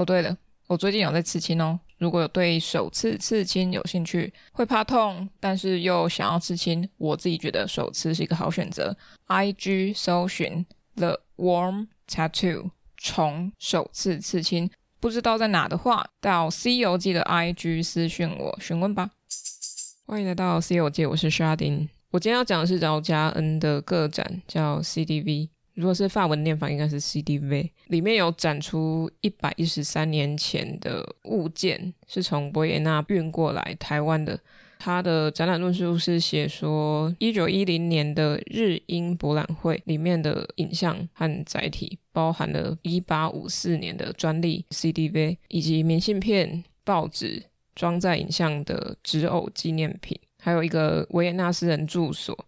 哦，对了，我最近有在刺青哦。如果有对手刺刺青有兴趣，会怕痛，但是又想要刺青，我自己觉得手刺是一个好选择。IG 搜寻 The Warm Tattoo 虫手刺刺青，不知道在哪的话，到 C 游记的 IG 私讯我询问吧。欢迎来到 C 游记，我是沙丁。我今天要讲的是饶家恩的个展，叫 CDV。如果是法文念法，应该是 CDV。里面有展出一百一十三年前的物件，是从维也纳运过来台湾的。他的展览论述是写说，一九一零年的日英博览会里面的影像和载体，包含了一八五四年的专利 CDV，以及明信片、报纸、装载影像的纸偶纪念品，还有一个维也纳私人住所。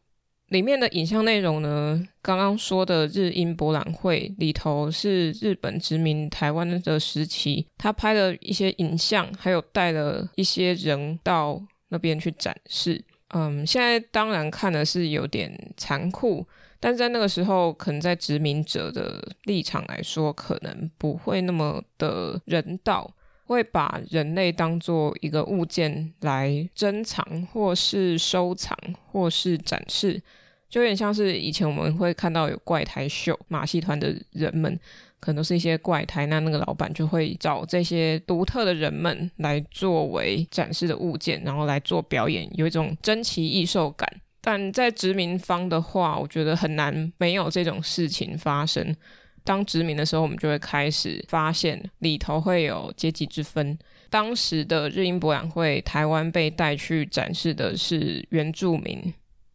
里面的影像内容呢，刚刚说的日英博览会里头是日本殖民台湾的时期，他拍了一些影像，还有带了一些人到那边去展示。嗯，现在当然看的是有点残酷，但在那个时候，可能在殖民者的立场来说，可能不会那么的人道，会把人类当做一个物件来珍藏，或是收藏，或是展示。就有点像是以前我们会看到有怪胎秀，马戏团的人们可能都是一些怪胎，那那个老板就会找这些独特的人们来作为展示的物件，然后来做表演，有一种珍奇异兽感。但在殖民方的话，我觉得很难没有这种事情发生。当殖民的时候，我们就会开始发现里头会有阶级之分。当时的日英博览会，台湾被带去展示的是原住民。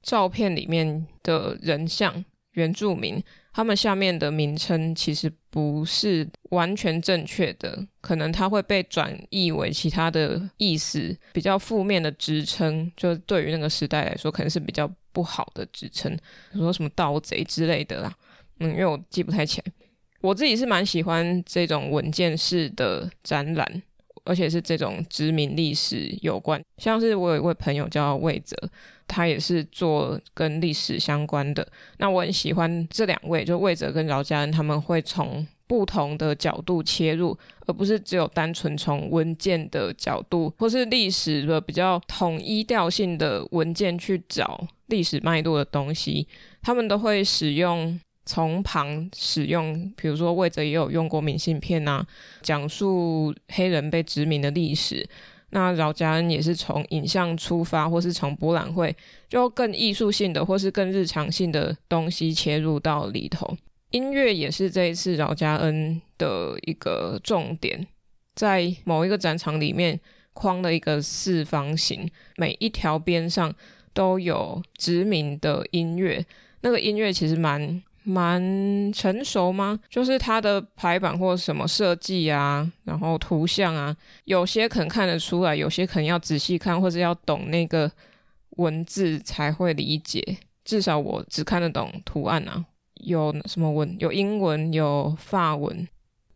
照片里面的人像原住民，他们下面的名称其实不是完全正确的，可能它会被转译为其他的意思，比较负面的职称，就对于那个时代来说，可能是比较不好的职称，比如说什么盗贼之类的啦。嗯，因为我记不太起来，我自己是蛮喜欢这种文件式的展览。而且是这种殖民历史有关，像是我有一位朋友叫魏泽，他也是做跟历史相关的。那我很喜欢这两位，就魏泽跟饶家恩，他们会从不同的角度切入，而不是只有单纯从文件的角度，或是历史的比较统一调性的文件去找历史脉络的东西。他们都会使用。从旁使用，比如说魏哲也有用过明信片啊，讲述黑人被殖民的历史。那饶家恩也是从影像出发，或是从博览会，就更艺术性的，或是更日常性的东西切入到里头。音乐也是这一次饶家恩的一个重点，在某一个展场里面框了一个四方形，每一条边上都有殖民的音乐，那个音乐其实蛮。蛮成熟吗？就是它的排版或什么设计啊，然后图像啊，有些可能看得出来，有些可能要仔细看或者要懂那个文字才会理解。至少我只看得懂图案啊，有什么文？有英文，有法文。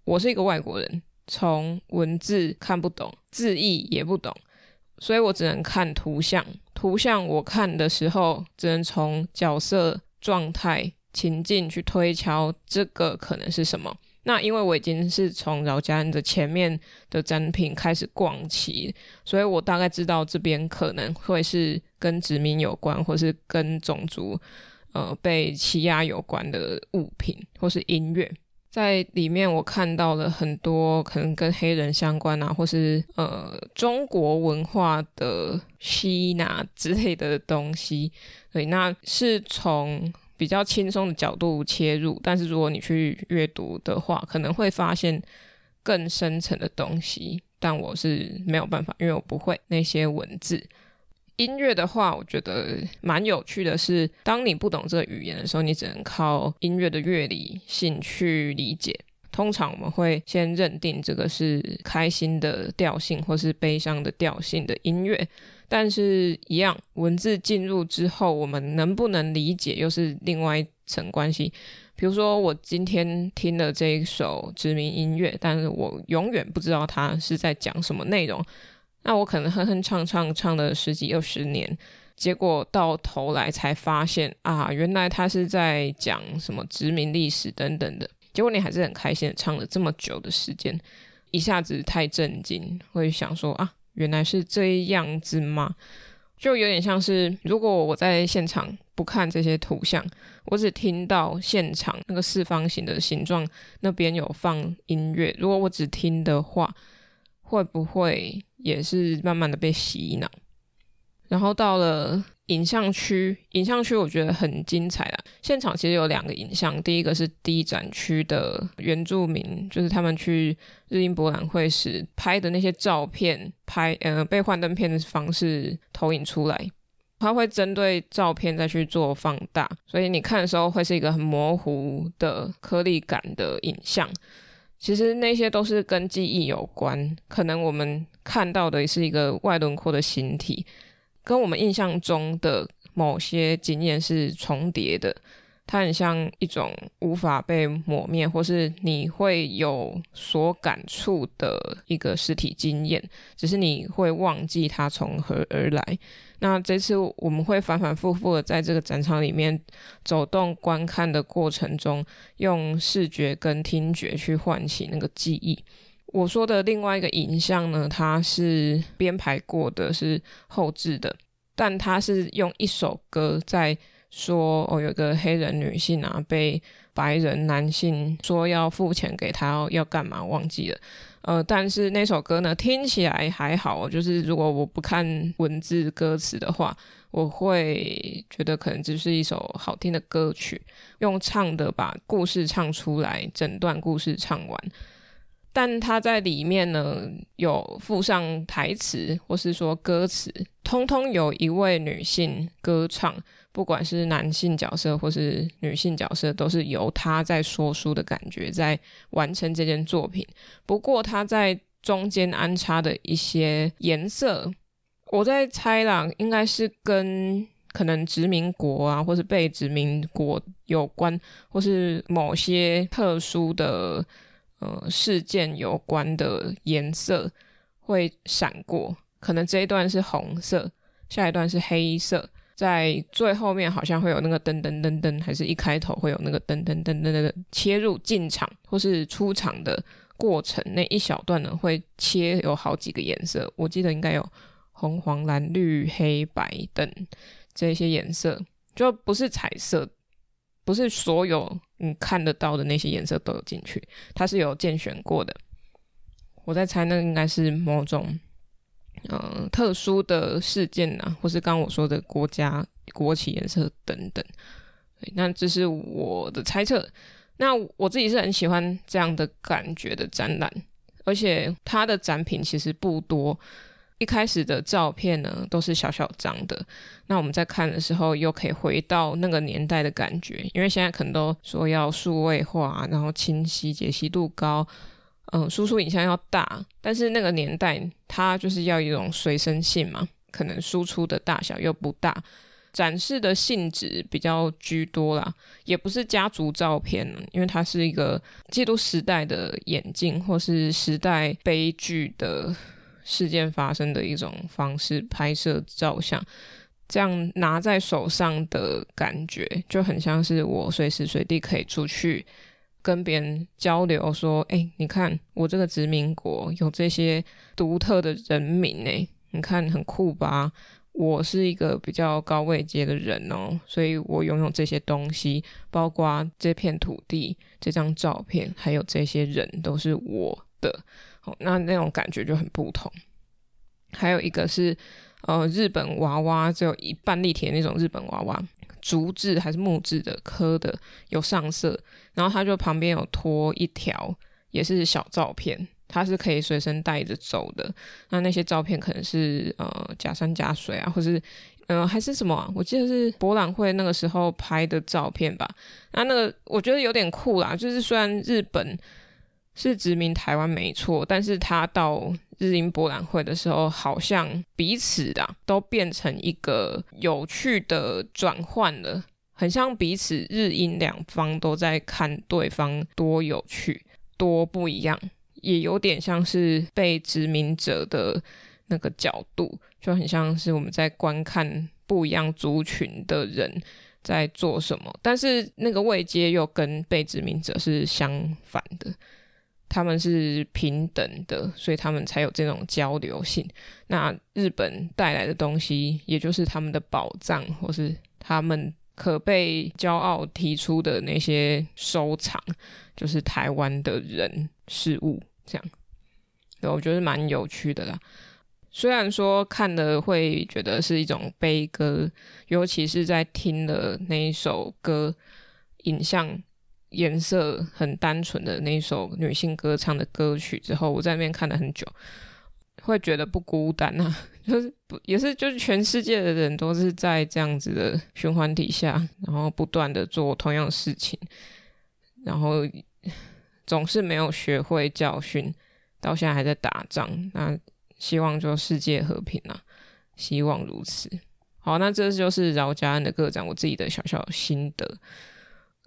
我是一个外国人，从文字看不懂，字义也不懂，所以我只能看图像。图像我看的时候，只能从角色状态。情境去推敲这个可能是什么？那因为我已经是从饶家恩的前面的展品开始逛起，所以我大概知道这边可能会是跟殖民有关，或是跟种族呃被欺压有关的物品或是音乐。在里面我看到了很多可能跟黑人相关啊，或是呃中国文化的吸纳之类的东西。对，那是从。比较轻松的角度切入，但是如果你去阅读的话，可能会发现更深层的东西。但我是没有办法，因为我不会那些文字。音乐的话，我觉得蛮有趣的是，当你不懂这个语言的时候，你只能靠音乐的乐理性去理解。通常我们会先认定这个是开心的调性，或是悲伤的调性的音乐。但是，一样文字进入之后，我们能不能理解，又是另外一层关系。比如说，我今天听了这一首殖民音乐，但是我永远不知道它是在讲什么内容。那我可能哼哼唱唱唱了十几二十年，结果到头来才发现啊，原来它是在讲什么殖民历史等等的。结果你还是很开心唱了这么久的时间。一下子太震惊，会想说啊，原来是这样子吗？就有点像是，如果我在现场不看这些图像，我只听到现场那个四方形的形状那边有放音乐，如果我只听的话，会不会也是慢慢的被洗脑？然后到了。影像区，影像区我觉得很精彩啦。现场其实有两个影像，第一个是第一展区的原住民，就是他们去日英博览会时拍的那些照片，拍呃被幻灯片的方式投影出来，它会针对照片再去做放大，所以你看的时候会是一个很模糊的颗粒感的影像。其实那些都是跟记忆有关，可能我们看到的是一个外轮廓的形体。跟我们印象中的某些经验是重叠的，它很像一种无法被抹灭，或是你会有所感触的一个实体经验，只是你会忘记它从何而来。那这次我们会反反复复的在这个展场里面走动观看的过程中，用视觉跟听觉去唤起那个记忆。我说的另外一个影像呢，它是编排过的，是后置的，但它是用一首歌在说哦，有个黑人女性啊，被白人男性说要付钱给她，要要干嘛忘记了，呃，但是那首歌呢，听起来还好，就是如果我不看文字歌词的话，我会觉得可能只是一首好听的歌曲，用唱的把故事唱出来，整段故事唱完。但他在里面呢，有附上台词，或是说歌词，通通有一位女性歌唱，不管是男性角色或是女性角色，都是由他在说书的感觉，在完成这件作品。不过他在中间安插的一些颜色，我在猜啦，应该是跟可能殖民国啊，或是被殖民国有关，或是某些特殊的。呃，事件有关的颜色会闪过，可能这一段是红色，下一段是黑色，在最后面好像会有那个噔噔噔噔，还是一开头会有那个噔噔噔噔噔切入进场或是出场的过程，那一小段呢会切有好几个颜色，我记得应该有红、黄、蓝、绿、黑、白等这些颜色，就不是彩色。不是所有你看得到的那些颜色都有进去，它是有拣选过的。我在猜，那应该是某种嗯、特殊的事件啊，或是刚刚我说的国家国旗颜色等等。那这是我的猜测。那我自己是很喜欢这样的感觉的展览，而且它的展品其实不多。一开始的照片呢，都是小小张的。那我们在看的时候，又可以回到那个年代的感觉，因为现在可能都说要数位化，然后清晰、解析度高，嗯，输出影像要大。但是那个年代，它就是要一种随身性嘛，可能输出的大小又不大，展示的性质比较居多啦，也不是家族照片，因为它是一个记录时代的演进，或是时代悲剧的。事件发生的一种方式拍摄照相，这样拿在手上的感觉就很像是我随时随地可以出去跟别人交流，说：“哎、你看我这个殖民国有这些独特的人民呢，你看很酷吧？我是一个比较高位阶的人哦，所以我拥有这些东西，包括这片土地、这张照片，还有这些人都是我的。”哦，那那种感觉就很不同。还有一个是，呃，日本娃娃只有一半立体的那种日本娃娃，竹制还是木质的，刻的有上色，然后它就旁边有拖一条，也是小照片，它是可以随身带着走的。那那些照片可能是呃假山假水啊，或是呃还是什么？我记得是博览会那个时候拍的照片吧。那那个我觉得有点酷啦，就是虽然日本。是殖民台湾没错，但是他到日英博览会的时候，好像彼此的都变成一个有趣的转换了，很像彼此日英两方都在看对方多有趣、多不一样，也有点像是被殖民者的那个角度，就很像是我们在观看不一样族群的人在做什么，但是那个位阶又跟被殖民者是相反的。他们是平等的，所以他们才有这种交流性。那日本带来的东西，也就是他们的宝藏，或是他们可被骄傲提出的那些收藏，就是台湾的人事物这样。对，我觉得蛮有趣的啦。虽然说看了会觉得是一种悲歌，尤其是在听了那一首歌，影像颜色很单纯的那一首女性歌唱的歌曲之后，我在那边看了很久，会觉得不孤单啊，就是不也是就是全世界的人都是在这样子的循环底下，然后不断的做同样的事情，然后总是没有学会教训，到现在还在打仗，那。希望就世界和平啊，希望如此。好，那这就是饶家安的个展，我自己的小小心得，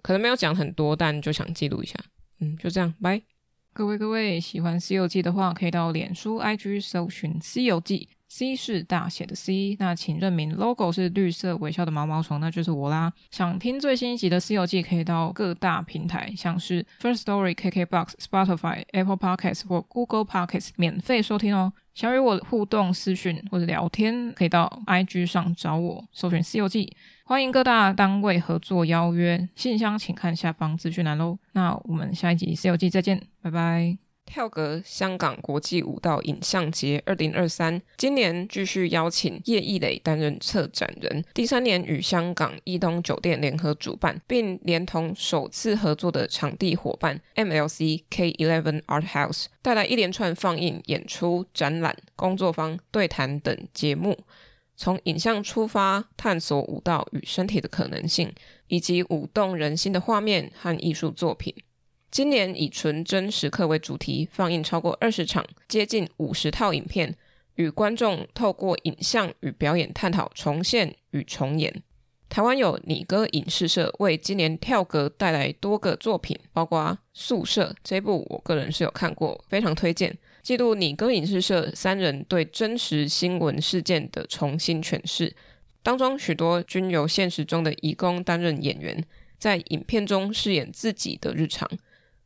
可能没有讲很多，但就想记录一下。嗯，就这样，拜。各位各位，喜欢《西游记》的话，可以到脸书、IG 搜寻《西游记》。C 是大写的 C，那请认明 logo 是绿色微笑的毛毛虫，那就是我啦。想听最新一集的《西游记》，可以到各大平台，像是 First Story、KKBox、Spotify、Apple Podcasts 或 Google Podcasts 免费收听哦。想与我互动、私讯或者聊天，可以到 IG 上找我，搜寻《西游记》。欢迎各大单位合作邀约，信箱请看下方资讯栏喽。那我们下一集《西游记》再见，拜拜。跳格香港国际舞蹈影像节二零二三，今年继续邀请叶艺磊担任策展人，第三年与香港伊东酒店联合主办，并连同首次合作的场地伙伴 MLC K Eleven Art House 带来一连串放映、演出、展览、工作坊、对谈等节目，从影像出发，探索舞蹈与身体的可能性，以及舞动人心的画面和艺术作品。今年以纯真时刻为主题，放映超过二十场，接近五十套影片，与观众透过影像与表演探讨重现与重演。台湾有你歌影视社为今年跳格带来多个作品，包括《宿舍》这部，我个人是有看过，非常推荐，记录你歌影视社三人对真实新闻事件的重新诠释，当中许多均由现实中的移工担任演员，在影片中饰演自己的日常。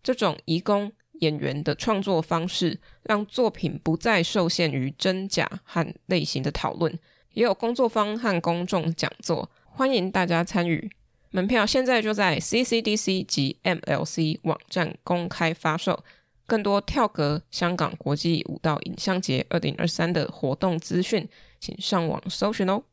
这种移工演员的创作方式，让作品不再受限于真假和类型的讨论，也有工作坊和公众讲座，欢迎大家参与。门票现在就在 CCDC 及 MLC 网站公开发售。更多跳格香港国际舞蹈影像节二零二三的活动资讯，请上网搜寻哦。